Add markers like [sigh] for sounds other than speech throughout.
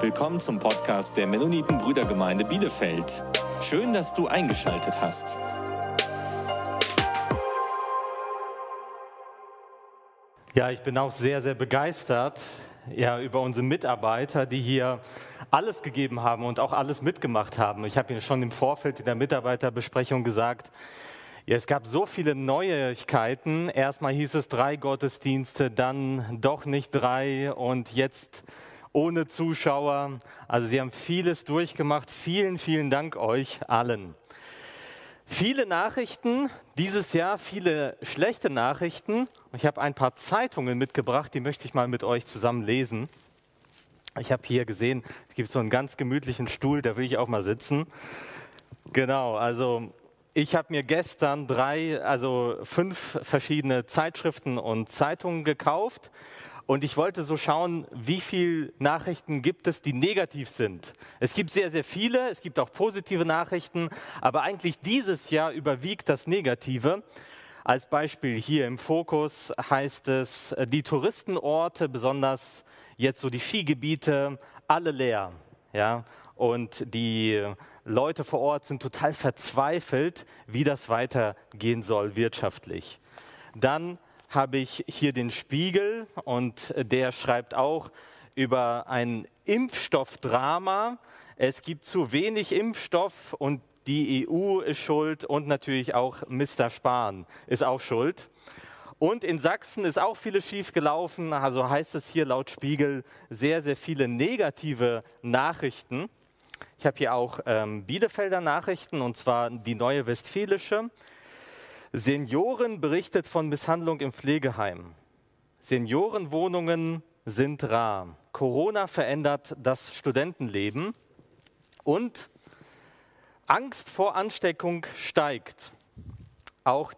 Willkommen zum Podcast der Mennoniten Brüdergemeinde Bielefeld. Schön, dass du eingeschaltet hast. Ja, ich bin auch sehr, sehr begeistert ja, über unsere Mitarbeiter, die hier alles gegeben haben und auch alles mitgemacht haben. Ich habe Ihnen schon im Vorfeld in der Mitarbeiterbesprechung gesagt, ja, es gab so viele Neuigkeiten. Erstmal hieß es drei Gottesdienste, dann doch nicht drei und jetzt ohne Zuschauer. Also Sie haben vieles durchgemacht. Vielen, vielen Dank euch allen. Viele Nachrichten dieses Jahr, viele schlechte Nachrichten. Ich habe ein paar Zeitungen mitgebracht, die möchte ich mal mit euch zusammen lesen. Ich habe hier gesehen, es gibt so einen ganz gemütlichen Stuhl, da will ich auch mal sitzen. Genau, also ich habe mir gestern drei, also fünf verschiedene Zeitschriften und Zeitungen gekauft und ich wollte so schauen, wie viele Nachrichten gibt es, die negativ sind. Es gibt sehr, sehr viele, es gibt auch positive Nachrichten, aber eigentlich dieses Jahr überwiegt das Negative. Als Beispiel hier im Fokus heißt es, die Touristenorte, besonders jetzt so die Skigebiete, alle leer. Ja? Und die Leute vor Ort sind total verzweifelt, wie das weitergehen soll wirtschaftlich. Dann habe ich hier den Spiegel und der schreibt auch über ein Impfstoffdrama. Es gibt zu wenig Impfstoff und die EU ist schuld und natürlich auch Mr. Spahn ist auch schuld. Und in Sachsen ist auch vieles schief gelaufen. Also heißt es hier laut Spiegel sehr, sehr viele negative Nachrichten. Ich habe hier auch ähm, Bielefelder Nachrichten und zwar die Neue Westfälische. Senioren berichtet von Misshandlung im Pflegeheim. Seniorenwohnungen sind rar. Corona verändert das Studentenleben und Angst vor Ansteckung steigt. Auch,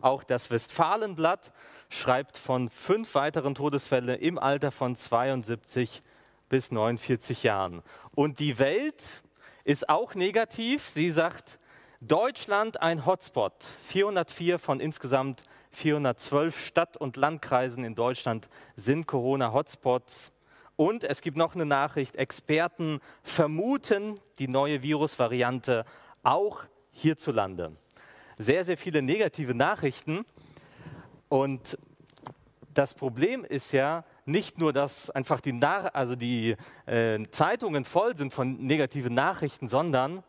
auch das Westfalenblatt schreibt von fünf weiteren Todesfällen im Alter von 72 bis 49 Jahren. Und die Welt ist auch negativ. Sie sagt, Deutschland ein Hotspot. 404 von insgesamt 412 Stadt- und Landkreisen in Deutschland sind Corona-Hotspots. Und es gibt noch eine Nachricht, Experten vermuten die neue Virusvariante auch hierzulande. Sehr, sehr viele negative Nachrichten. Und das Problem ist ja, nicht nur, dass einfach die, Nach also die äh, Zeitungen voll sind von negativen Nachrichten, sondern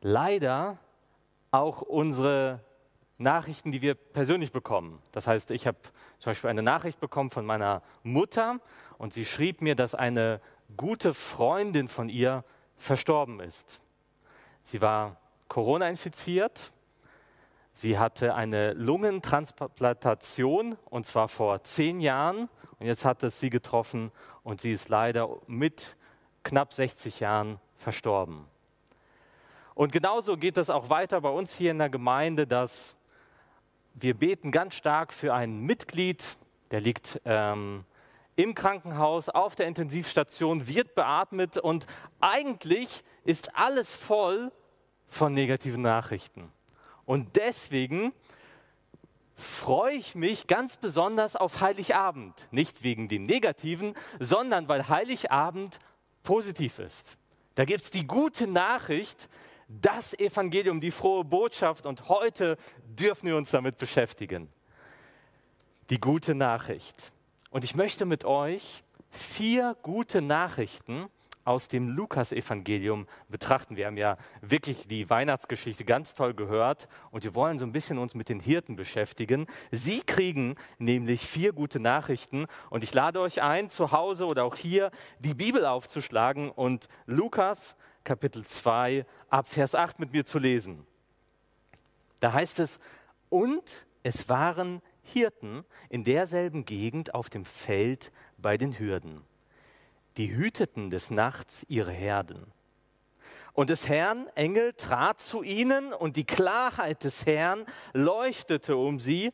leider auch unsere Nachrichten, die wir persönlich bekommen. Das heißt, ich habe zum Beispiel eine Nachricht bekommen von meiner Mutter und sie schrieb mir, dass eine gute Freundin von ihr verstorben ist. Sie war Corona infiziert Sie hatte eine Lungentransplantation und zwar vor zehn Jahren und jetzt hat es sie getroffen und sie ist leider mit knapp 60 Jahren verstorben. Und genauso geht es auch weiter bei uns hier in der Gemeinde, dass wir beten ganz stark für ein Mitglied, der liegt ähm, im Krankenhaus auf der Intensivstation, wird beatmet und eigentlich ist alles voll von negativen Nachrichten. Und deswegen freue ich mich ganz besonders auf Heiligabend. Nicht wegen dem Negativen, sondern weil Heiligabend positiv ist. Da gibt es die gute Nachricht, das Evangelium, die frohe Botschaft und heute dürfen wir uns damit beschäftigen. Die gute Nachricht. Und ich möchte mit euch vier gute Nachrichten aus dem Lukas-Evangelium betrachten. Wir haben ja wirklich die Weihnachtsgeschichte ganz toll gehört und wir wollen so ein bisschen uns mit den Hirten beschäftigen. Sie kriegen nämlich vier gute Nachrichten und ich lade euch ein, zu Hause oder auch hier die Bibel aufzuschlagen und Lukas Kapitel 2 ab Vers 8 mit mir zu lesen. Da heißt es, und es waren Hirten in derselben Gegend auf dem Feld bei den Hürden die hüteten des Nachts ihre Herden. Und des Herrn Engel trat zu ihnen und die Klarheit des Herrn leuchtete um sie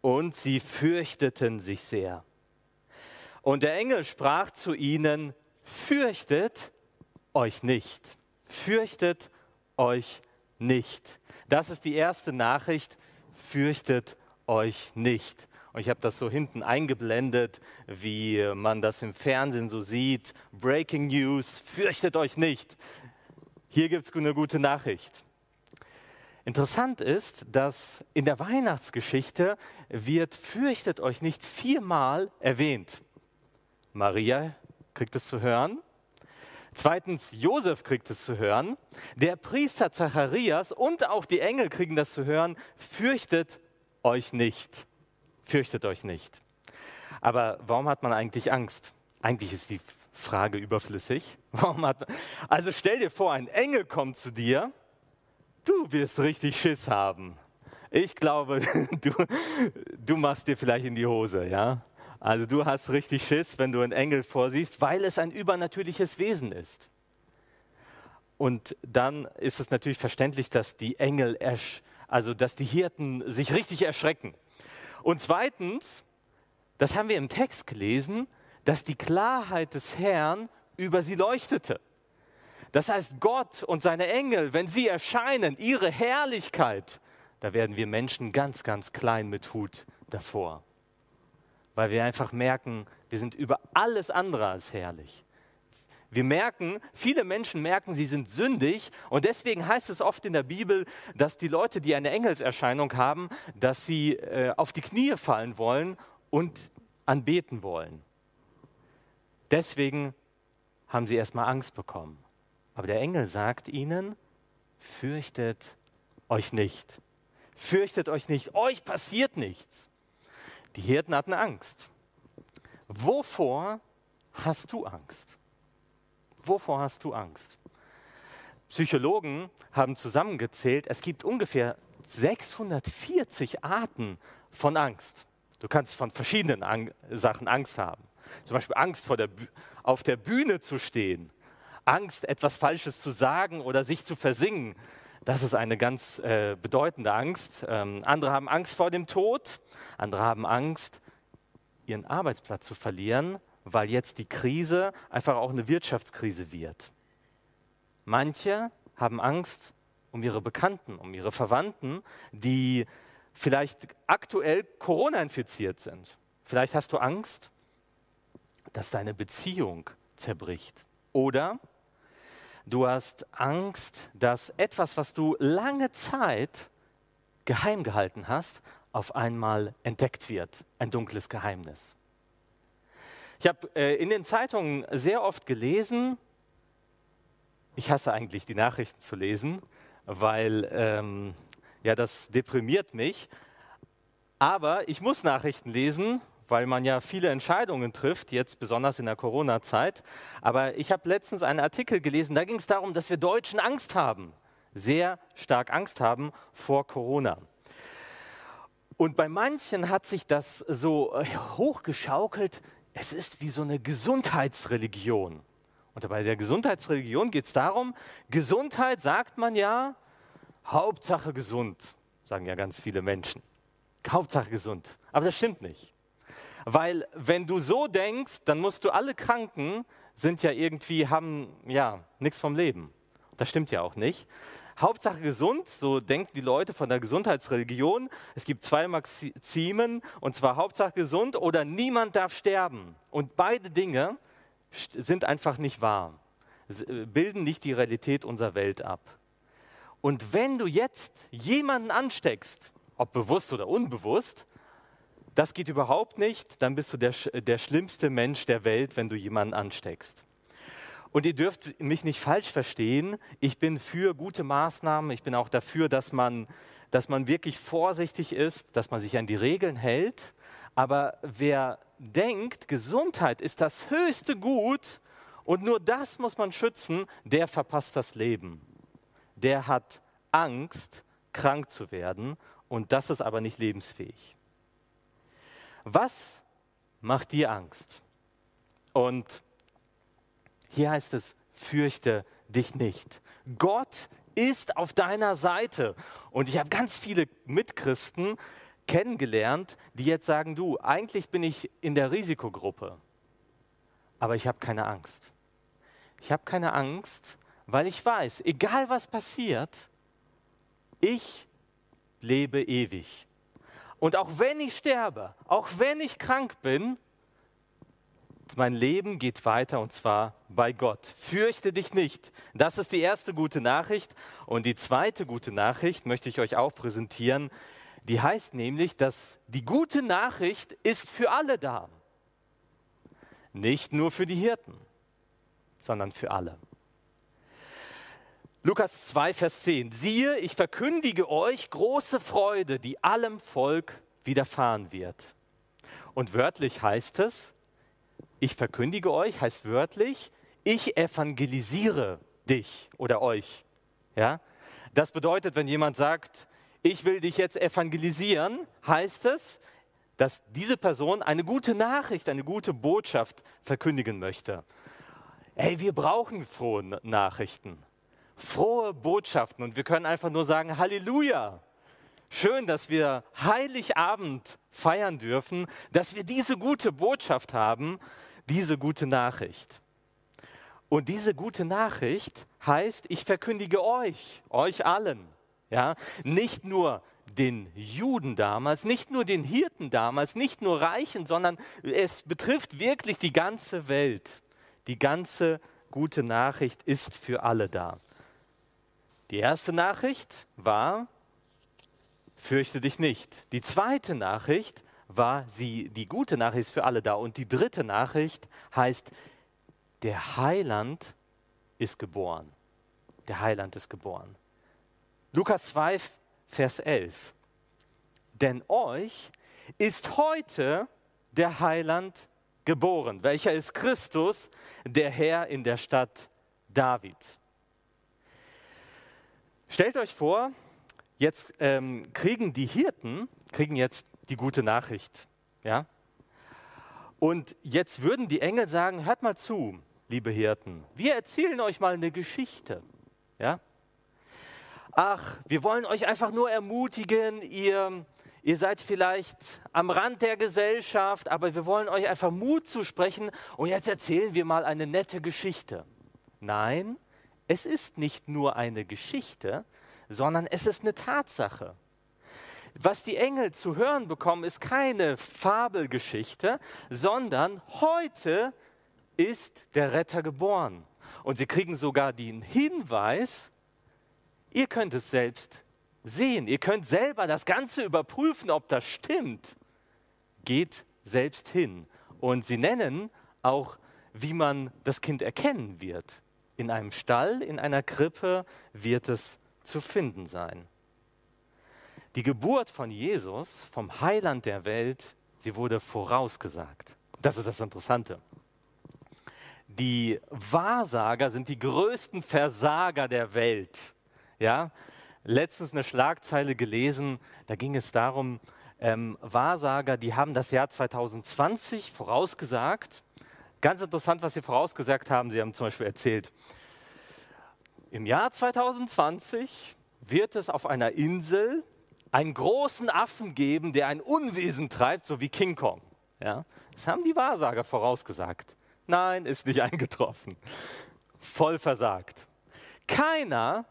und sie fürchteten sich sehr. Und der Engel sprach zu ihnen, fürchtet euch nicht, fürchtet euch nicht. Das ist die erste Nachricht, fürchtet euch nicht. Und ich habe das so hinten eingeblendet, wie man das im Fernsehen so sieht. Breaking News, fürchtet euch nicht. Hier gibt es eine gute Nachricht. Interessant ist, dass in der Weihnachtsgeschichte wird fürchtet euch nicht viermal erwähnt. Maria kriegt es zu hören. Zweitens, Josef kriegt es zu hören. Der Priester Zacharias und auch die Engel kriegen das zu hören. Fürchtet euch nicht. Fürchtet euch nicht. Aber warum hat man eigentlich Angst? Eigentlich ist die Frage überflüssig. [laughs] Warum hat, also stell dir vor, ein Engel kommt zu dir. Du wirst richtig Schiss haben. Ich glaube, [laughs] du, du machst dir vielleicht in die Hose, ja? Also du hast richtig Schiss, wenn du einen Engel vorsiehst, weil es ein übernatürliches Wesen ist. Und dann ist es natürlich verständlich, dass die Engel, also dass die Hirten sich richtig erschrecken. Und zweitens, das haben wir im Text gelesen, dass die Klarheit des Herrn über sie leuchtete. Das heißt, Gott und seine Engel, wenn sie erscheinen, ihre Herrlichkeit, da werden wir Menschen ganz, ganz klein mit Hut davor weil wir einfach merken, wir sind über alles andere als herrlich. Wir merken, viele Menschen merken, sie sind sündig und deswegen heißt es oft in der Bibel, dass die Leute, die eine Engelserscheinung haben, dass sie äh, auf die Knie fallen wollen und anbeten wollen. Deswegen haben sie erstmal Angst bekommen. Aber der Engel sagt ihnen, fürchtet euch nicht. Fürchtet euch nicht, euch passiert nichts. Die Hirten hatten Angst. Wovor hast du Angst? Wovor hast du Angst? Psychologen haben zusammengezählt, es gibt ungefähr 640 Arten von Angst. Du kannst von verschiedenen Ang Sachen Angst haben. Zum Beispiel Angst, der auf der Bühne zu stehen, Angst, etwas Falsches zu sagen oder sich zu versingen. Das ist eine ganz äh, bedeutende Angst. Ähm, andere haben Angst vor dem Tod, andere haben Angst, ihren Arbeitsplatz zu verlieren, weil jetzt die Krise einfach auch eine Wirtschaftskrise wird. Manche haben Angst um ihre Bekannten, um ihre Verwandten, die vielleicht aktuell Corona infiziert sind. Vielleicht hast du Angst, dass deine Beziehung zerbricht. Oder Du hast Angst, dass etwas, was du lange Zeit geheim gehalten hast, auf einmal entdeckt wird, ein dunkles Geheimnis. Ich habe äh, in den Zeitungen sehr oft gelesen, ich hasse eigentlich die Nachrichten zu lesen, weil ähm, ja, das deprimiert mich. Aber ich muss Nachrichten lesen, weil man ja viele Entscheidungen trifft, jetzt besonders in der Corona-Zeit. Aber ich habe letztens einen Artikel gelesen, da ging es darum, dass wir Deutschen Angst haben, sehr stark Angst haben vor Corona. Und bei manchen hat sich das so äh, hochgeschaukelt, es ist wie so eine Gesundheitsreligion. Und bei der Gesundheitsreligion geht es darum, Gesundheit sagt man ja, Hauptsache gesund, sagen ja ganz viele Menschen. Hauptsache gesund. Aber das stimmt nicht. Weil wenn du so denkst, dann musst du alle Kranken sind ja irgendwie, haben ja nichts vom Leben. Das stimmt ja auch nicht. Hauptsache gesund, so denken die Leute von der Gesundheitsreligion. Es gibt zwei Maximen, und zwar Hauptsache gesund oder niemand darf sterben. Und beide Dinge sind einfach nicht wahr, bilden nicht die Realität unserer Welt ab. Und wenn du jetzt jemanden ansteckst, ob bewusst oder unbewusst, das geht überhaupt nicht, dann bist du der, der schlimmste Mensch der Welt, wenn du jemanden ansteckst. Und ihr dürft mich nicht falsch verstehen, ich bin für gute Maßnahmen, ich bin auch dafür, dass man, dass man wirklich vorsichtig ist, dass man sich an die Regeln hält. Aber wer denkt, Gesundheit ist das höchste Gut und nur das muss man schützen, der verpasst das Leben. Der hat Angst, krank zu werden und das ist aber nicht lebensfähig. Was macht dir Angst? Und hier heißt es, fürchte dich nicht. Gott ist auf deiner Seite. Und ich habe ganz viele Mitchristen kennengelernt, die jetzt sagen, du, eigentlich bin ich in der Risikogruppe, aber ich habe keine Angst. Ich habe keine Angst, weil ich weiß, egal was passiert, ich lebe ewig. Und auch wenn ich sterbe, auch wenn ich krank bin, mein Leben geht weiter und zwar bei Gott. Fürchte dich nicht. Das ist die erste gute Nachricht. Und die zweite gute Nachricht möchte ich euch auch präsentieren. Die heißt nämlich, dass die gute Nachricht ist für alle da. Nicht nur für die Hirten, sondern für alle. Lukas 2, Vers 10. Siehe, ich verkündige euch große Freude, die allem Volk widerfahren wird. Und wörtlich heißt es, ich verkündige euch, heißt wörtlich, ich evangelisiere dich oder euch. Ja? Das bedeutet, wenn jemand sagt, ich will dich jetzt evangelisieren, heißt es, dass diese Person eine gute Nachricht, eine gute Botschaft verkündigen möchte. Hey, wir brauchen frohe Nachrichten, frohe Botschaften und wir können einfach nur sagen, Halleluja. Schön, dass wir Heiligabend feiern dürfen, dass wir diese gute Botschaft haben diese gute Nachricht. Und diese gute Nachricht heißt, ich verkündige euch, euch allen, ja, nicht nur den Juden damals, nicht nur den Hirten damals, nicht nur Reichen, sondern es betrifft wirklich die ganze Welt. Die ganze gute Nachricht ist für alle da. Die erste Nachricht war, fürchte dich nicht. Die zweite Nachricht war sie, die gute Nachricht für alle da. Und die dritte Nachricht heißt, der Heiland ist geboren. Der Heiland ist geboren. Lukas 2, Vers 11. Denn euch ist heute der Heiland geboren. Welcher ist Christus, der Herr in der Stadt David? Stellt euch vor, jetzt ähm, kriegen die Hirten, kriegen jetzt die gute Nachricht. Ja? Und jetzt würden die Engel sagen, hört mal zu, liebe Hirten, wir erzählen euch mal eine Geschichte. Ja? Ach, wir wollen euch einfach nur ermutigen, ihr, ihr seid vielleicht am Rand der Gesellschaft, aber wir wollen euch einfach Mut zusprechen und jetzt erzählen wir mal eine nette Geschichte. Nein, es ist nicht nur eine Geschichte, sondern es ist eine Tatsache. Was die Engel zu hören bekommen, ist keine Fabelgeschichte, sondern heute ist der Retter geboren. Und sie kriegen sogar den Hinweis, ihr könnt es selbst sehen, ihr könnt selber das Ganze überprüfen, ob das stimmt. Geht selbst hin. Und sie nennen auch, wie man das Kind erkennen wird. In einem Stall, in einer Krippe wird es zu finden sein. Die Geburt von Jesus, vom Heiland der Welt, sie wurde vorausgesagt. Das ist das Interessante. Die Wahrsager sind die größten Versager der Welt. Ja? Letztens eine Schlagzeile gelesen, da ging es darum, ähm, Wahrsager, die haben das Jahr 2020 vorausgesagt. Ganz interessant, was sie vorausgesagt haben. Sie haben zum Beispiel erzählt, im Jahr 2020 wird es auf einer Insel einen großen Affen geben, der ein Unwesen treibt, so wie King Kong. Ja? Das haben die Wahrsager vorausgesagt. Nein, ist nicht [laughs] eingetroffen. Voll versagt. Keiner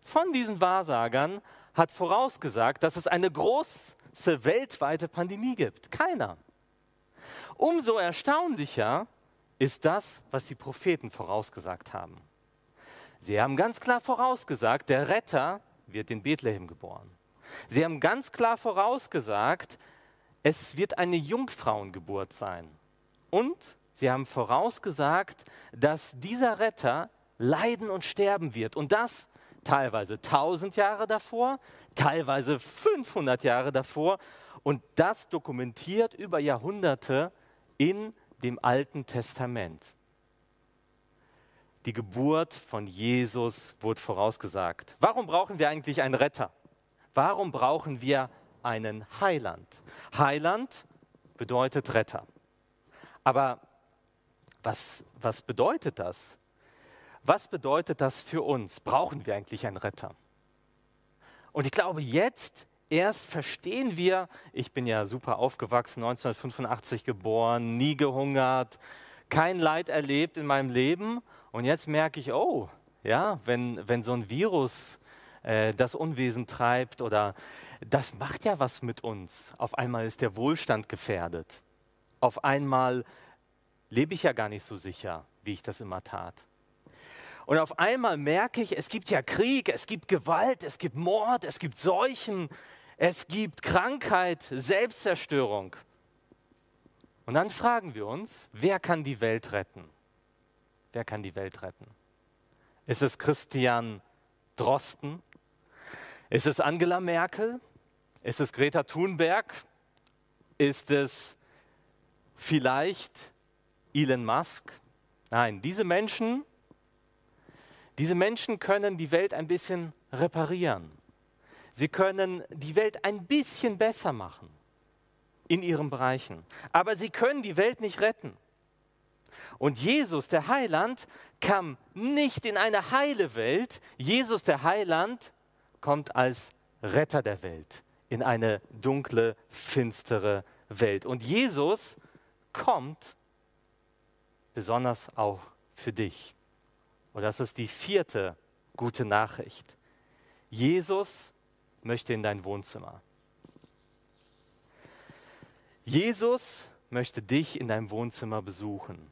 von diesen Wahrsagern hat vorausgesagt, dass es eine große weltweite Pandemie gibt. Keiner. Umso erstaunlicher ist das, was die Propheten vorausgesagt haben. Sie haben ganz klar vorausgesagt, der Retter wird in Bethlehem geboren. Sie haben ganz klar vorausgesagt, es wird eine Jungfrauengeburt sein. Und sie haben vorausgesagt, dass dieser Retter leiden und sterben wird. Und das teilweise 1000 Jahre davor, teilweise 500 Jahre davor. Und das dokumentiert über Jahrhunderte in dem Alten Testament. Die Geburt von Jesus wurde vorausgesagt. Warum brauchen wir eigentlich einen Retter? Warum brauchen wir einen Heiland? Heiland bedeutet Retter. Aber was, was bedeutet das? Was bedeutet das für uns? Brauchen wir eigentlich einen Retter? Und ich glaube, jetzt erst verstehen wir, ich bin ja super aufgewachsen, 1985 geboren, nie gehungert, kein Leid erlebt in meinem Leben. Und jetzt merke ich, oh, ja, wenn, wenn so ein Virus äh, das Unwesen treibt oder das macht ja was mit uns. Auf einmal ist der Wohlstand gefährdet. Auf einmal lebe ich ja gar nicht so sicher, wie ich das immer tat. Und auf einmal merke ich, es gibt ja Krieg, es gibt Gewalt, es gibt Mord, es gibt Seuchen, es gibt Krankheit, Selbstzerstörung. Und dann fragen wir uns, wer kann die Welt retten? Wer kann die Welt retten? Ist es Christian Drosten? Ist es Angela Merkel? Ist es Greta Thunberg? Ist es vielleicht Elon Musk? Nein, diese Menschen, diese Menschen können die Welt ein bisschen reparieren. Sie können die Welt ein bisschen besser machen in ihren Bereichen. Aber sie können die Welt nicht retten. Und Jesus, der Heiland, kam nicht in eine heile Welt. Jesus, der Heiland, kommt als Retter der Welt in eine dunkle, finstere Welt. Und Jesus kommt besonders auch für dich. Und das ist die vierte gute Nachricht. Jesus möchte in dein Wohnzimmer. Jesus möchte dich in deinem Wohnzimmer besuchen.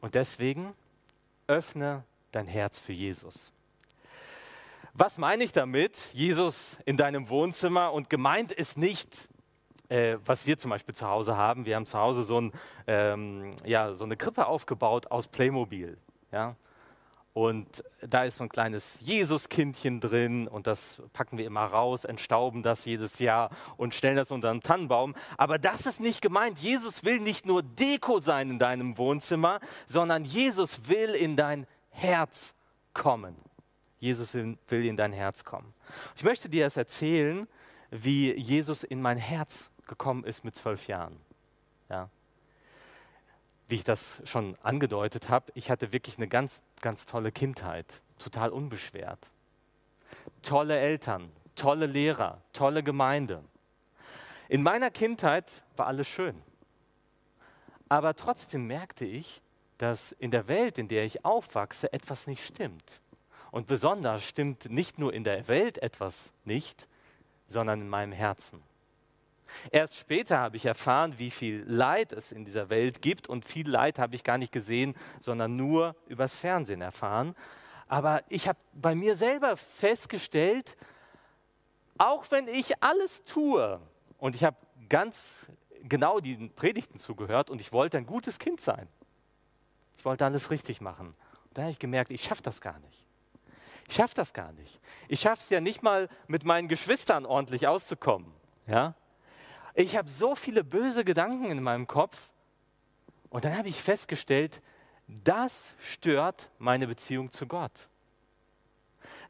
Und deswegen öffne dein Herz für Jesus. Was meine ich damit? Jesus in deinem Wohnzimmer und gemeint ist nicht, äh, was wir zum Beispiel zu Hause haben. Wir haben zu Hause so, ein, ähm, ja, so eine Krippe aufgebaut aus Playmobil. Ja? Und da ist so ein kleines Jesuskindchen drin und das packen wir immer raus, entstauben das jedes Jahr und stellen das unter einen Tannenbaum. Aber das ist nicht gemeint. Jesus will nicht nur Deko sein in deinem Wohnzimmer, sondern Jesus will in dein Herz kommen. Jesus will in dein Herz kommen. Ich möchte dir das erzählen, wie Jesus in mein Herz gekommen ist mit zwölf Jahren. Ja wie ich das schon angedeutet habe, ich hatte wirklich eine ganz, ganz tolle Kindheit, total unbeschwert. Tolle Eltern, tolle Lehrer, tolle Gemeinde. In meiner Kindheit war alles schön. Aber trotzdem merkte ich, dass in der Welt, in der ich aufwachse, etwas nicht stimmt. Und besonders stimmt nicht nur in der Welt etwas nicht, sondern in meinem Herzen. Erst später habe ich erfahren, wie viel Leid es in dieser Welt gibt und viel Leid habe ich gar nicht gesehen, sondern nur übers Fernsehen erfahren. Aber ich habe bei mir selber festgestellt, auch wenn ich alles tue, und ich habe ganz genau die Predigten zugehört und ich wollte ein gutes Kind sein. Ich wollte alles richtig machen. Und dann habe ich gemerkt, ich schaffe das gar nicht. Ich schaffe das gar nicht. Ich schaffe es ja nicht mal mit meinen Geschwistern ordentlich auszukommen. Ja? Ich habe so viele böse Gedanken in meinem Kopf. Und dann habe ich festgestellt, das stört meine Beziehung zu Gott.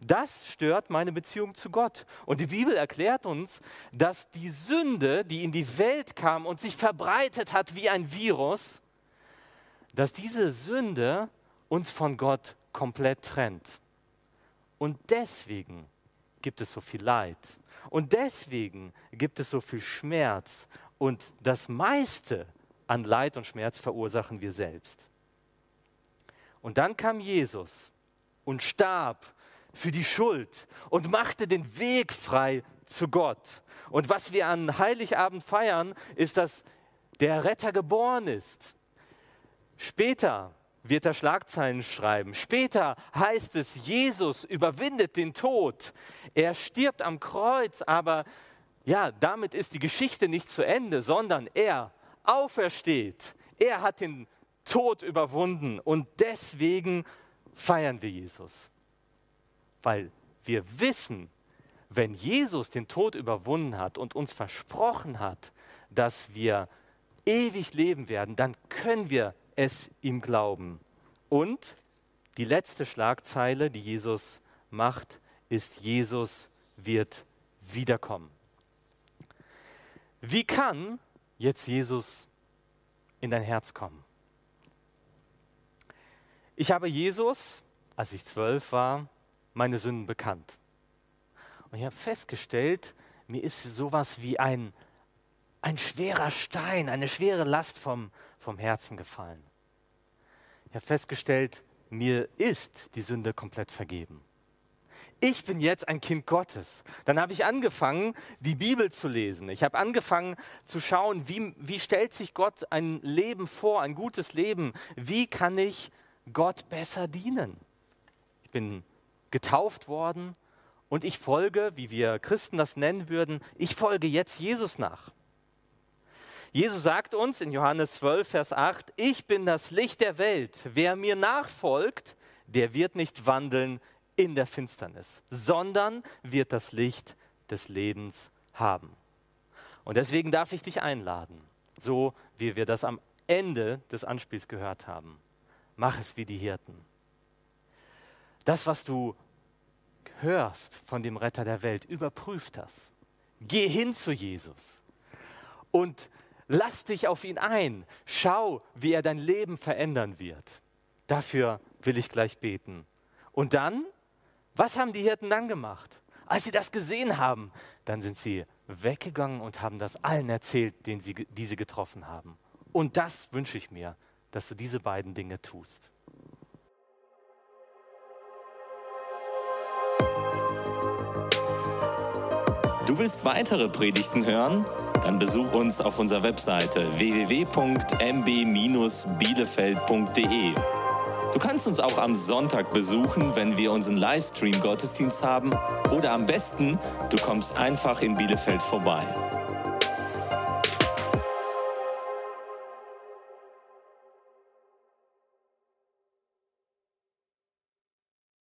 Das stört meine Beziehung zu Gott. Und die Bibel erklärt uns, dass die Sünde, die in die Welt kam und sich verbreitet hat wie ein Virus, dass diese Sünde uns von Gott komplett trennt. Und deswegen gibt es so viel Leid. Und deswegen gibt es so viel Schmerz. Und das meiste an Leid und Schmerz verursachen wir selbst. Und dann kam Jesus und starb für die Schuld und machte den Weg frei zu Gott. Und was wir an Heiligabend feiern, ist, dass der Retter geboren ist. Später wird er Schlagzeilen schreiben. Später heißt es, Jesus überwindet den Tod. Er stirbt am Kreuz, aber ja, damit ist die Geschichte nicht zu Ende, sondern er aufersteht. Er hat den Tod überwunden und deswegen feiern wir Jesus. Weil wir wissen, wenn Jesus den Tod überwunden hat und uns versprochen hat, dass wir ewig leben werden, dann können wir es ihm glauben. Und die letzte Schlagzeile, die Jesus macht, ist, Jesus wird wiederkommen. Wie kann jetzt Jesus in dein Herz kommen? Ich habe Jesus, als ich zwölf war, meine Sünden bekannt. Und ich habe festgestellt, mir ist sowas wie ein, ein schwerer Stein, eine schwere Last vom, vom Herzen gefallen. Ich habe festgestellt, mir ist die Sünde komplett vergeben. ich bin jetzt ein Kind Gottes. Dann habe ich angefangen, die Bibel zu lesen. Ich habe angefangen zu schauen, wie, wie stellt sich Gott ein Leben vor, ein gutes Leben. Wie kann ich Gott besser dienen? Ich bin getauft worden und ich folge, wie wir Christen das nennen würden, ich folge jetzt Jesus nach. Jesus sagt uns in Johannes 12, Vers 8, ich bin das Licht der Welt. Wer mir nachfolgt, der wird nicht wandeln in der Finsternis, sondern wird das Licht des Lebens haben. Und deswegen darf ich dich einladen, so wie wir das am Ende des Anspiels gehört haben. Mach es wie die Hirten. Das, was du hörst von dem Retter der Welt, überprüf das. Geh hin zu Jesus und lass dich auf ihn ein. Schau, wie er dein Leben verändern wird. Dafür will ich gleich beten. Und dann was haben die Hirten dann gemacht? Als sie das gesehen haben, dann sind sie weggegangen und haben das allen erzählt, den sie, die sie getroffen haben. Und das wünsche ich mir, dass du diese beiden Dinge tust. Du willst weitere Predigten hören? Dann besuch uns auf unserer Webseite www.mb-bielefeld.de. Du kannst uns auch am Sonntag besuchen, wenn wir unseren Livestream-Gottesdienst haben. Oder am besten, du kommst einfach in Bielefeld vorbei.